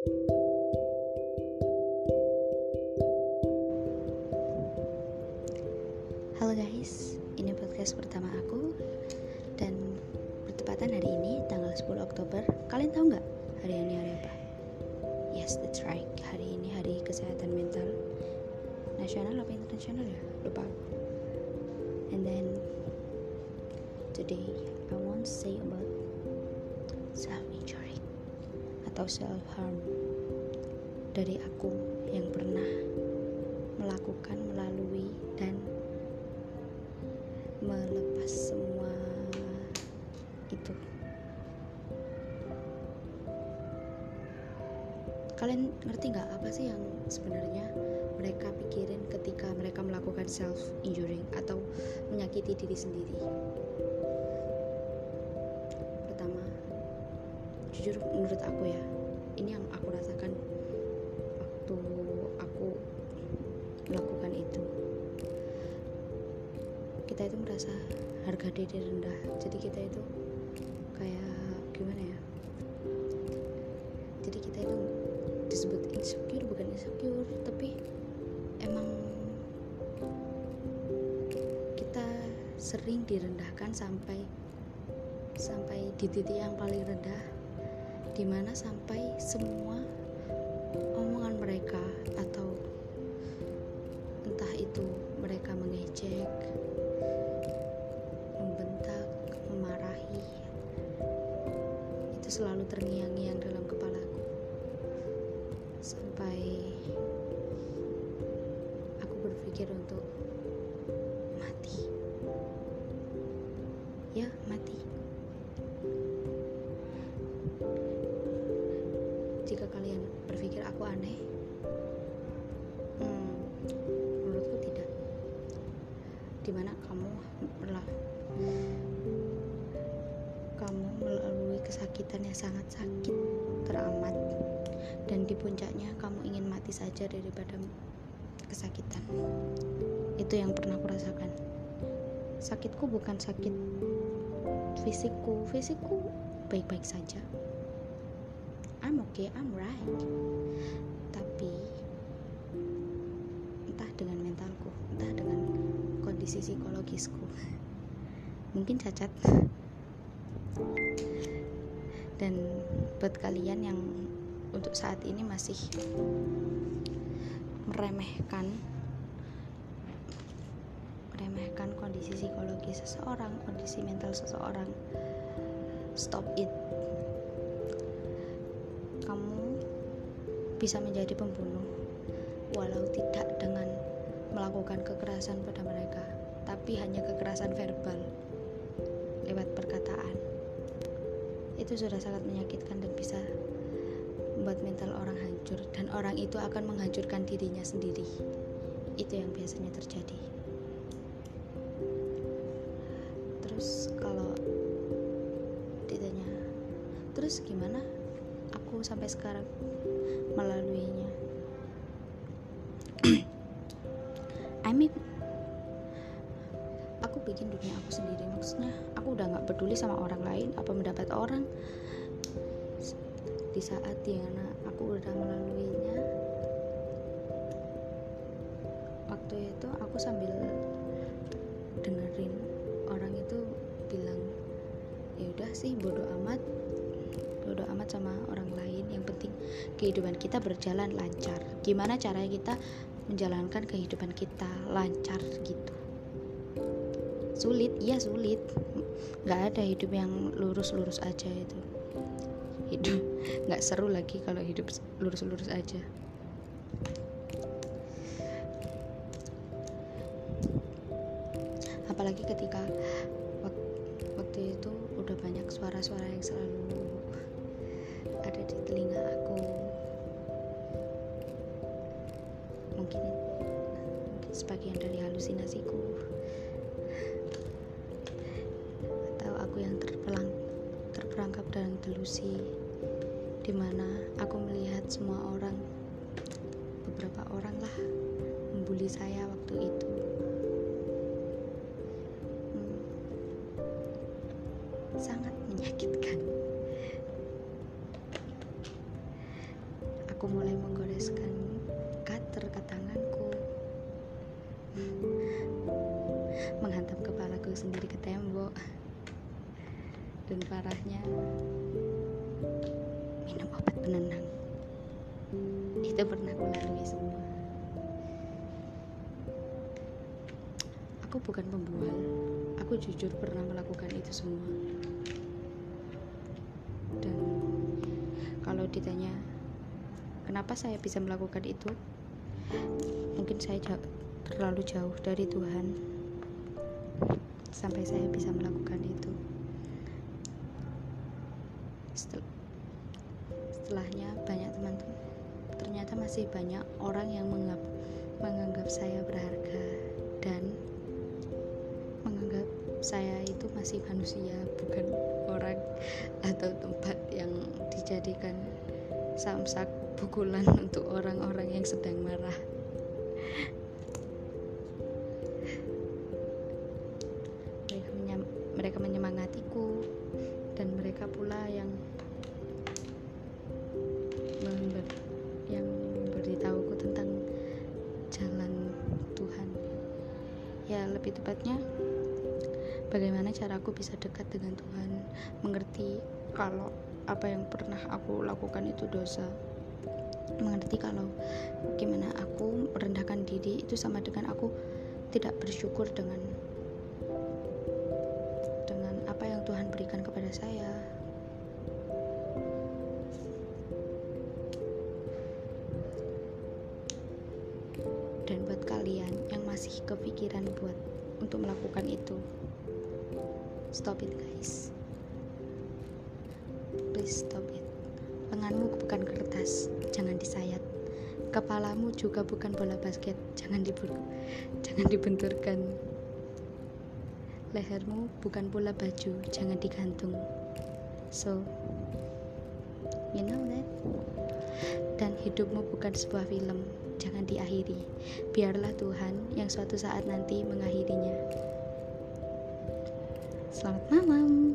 Halo guys, ini podcast pertama aku dan bertepatan hari ini tanggal 10 Oktober. Kalian tahu nggak hari ini hari apa? Yes, that's right. Hari ini hari kesehatan mental nasional apa internasional ya? Lupa. And then today I want to say about self atau self harm dari aku yang pernah melakukan melalui dan melepas semua itu. Kalian ngerti nggak apa sih yang sebenarnya mereka pikirin ketika mereka melakukan self injuring atau menyakiti diri sendiri jujur menurut aku ya ini yang aku rasakan waktu aku melakukan itu. Kita itu merasa harga diri rendah. Jadi kita itu kayak gimana ya? Jadi kita itu disebut insecure bukan insecure tapi emang kita sering direndahkan sampai sampai di titik yang paling rendah di mana sampai semua omongan mereka atau entah itu mereka mengejek membentak memarahi itu selalu terngiang-ngiang dalam kepalaku. Sampai aku berpikir untuk mati. Ya mati aku aneh. Hmm, menurutku tidak. Di mana kamu melah kamu melalui kesakitan yang sangat sakit teramat. Dan di puncaknya kamu ingin mati saja daripada kesakitan. Itu yang pernah aku rasakan. Sakitku bukan sakit fisikku. Fisikku baik-baik saja I'm okay, I'm right. Tapi entah dengan mentalku entah dengan kondisi psikologisku. Mungkin cacat. Dan buat kalian yang untuk saat ini masih meremehkan meremehkan kondisi psikologi seseorang kondisi mental seseorang stop it bisa menjadi pembunuh walau tidak dengan melakukan kekerasan pada mereka tapi hanya kekerasan verbal lewat perkataan. Itu sudah sangat menyakitkan dan bisa membuat mental orang hancur dan orang itu akan menghancurkan dirinya sendiri. Itu yang biasanya terjadi. Terus kalau ditanya terus gimana? Aku sampai sekarang melaluinya. I mean aku bikin dunia aku sendiri. Maksudnya aku udah nggak peduli sama orang lain apa mendapat orang. Di saat Diana aku udah melaluinya waktu itu aku sambil dengerin orang itu bilang ya udah sih bodoh amat. Bodoh amat sama orang lain kehidupan kita berjalan lancar. Gimana caranya kita menjalankan kehidupan kita lancar gitu? Sulit iya sulit. Nggak ada hidup yang lurus-lurus aja itu. Hidup nggak seru lagi kalau hidup lurus-lurus aja. Apalagi ketika waktu itu udah banyak suara-suara yang selalu dalam delusi di mana aku melihat semua orang. Beberapa orang lah membuli saya waktu itu. Hmm, sangat menyakitkan. Aku mulai menggoreskan cutter ke tanganku. Menghantam kepalaku sendiri ke tembok dan parahnya. Minum obat penenang. Itu pernah aku lalui semua. Aku bukan pembual. Aku jujur pernah melakukan itu semua. Dan kalau ditanya kenapa saya bisa melakukan itu? Mungkin saya jauh, terlalu jauh dari Tuhan. Sampai saya bisa melakukan itu setelahnya banyak teman-teman. Ternyata masih banyak orang yang menganggap menganggap saya berharga dan menganggap saya itu masih manusia bukan orang atau tempat yang dijadikan samsak pukulan untuk orang-orang yang sedang marah ya lebih tepatnya bagaimana caraku bisa dekat dengan Tuhan mengerti kalau apa yang pernah aku lakukan itu dosa. Mengerti kalau gimana aku merendahkan diri itu sama dengan aku tidak bersyukur dengan dengan apa yang Tuhan berikan kepada saya masih kepikiran buat untuk melakukan itu. Stop it guys. Please stop it. Lenganmu bukan kertas jangan disayat. Kepalamu juga bukan bola basket jangan jangan dibenturkan. Lehermu bukan bola baju jangan digantung. So you know that? Dan hidupmu bukan sebuah film jangan diakhiri. Biarlah Tuhan yang suatu saat nanti mengakhirinya. Selamat malam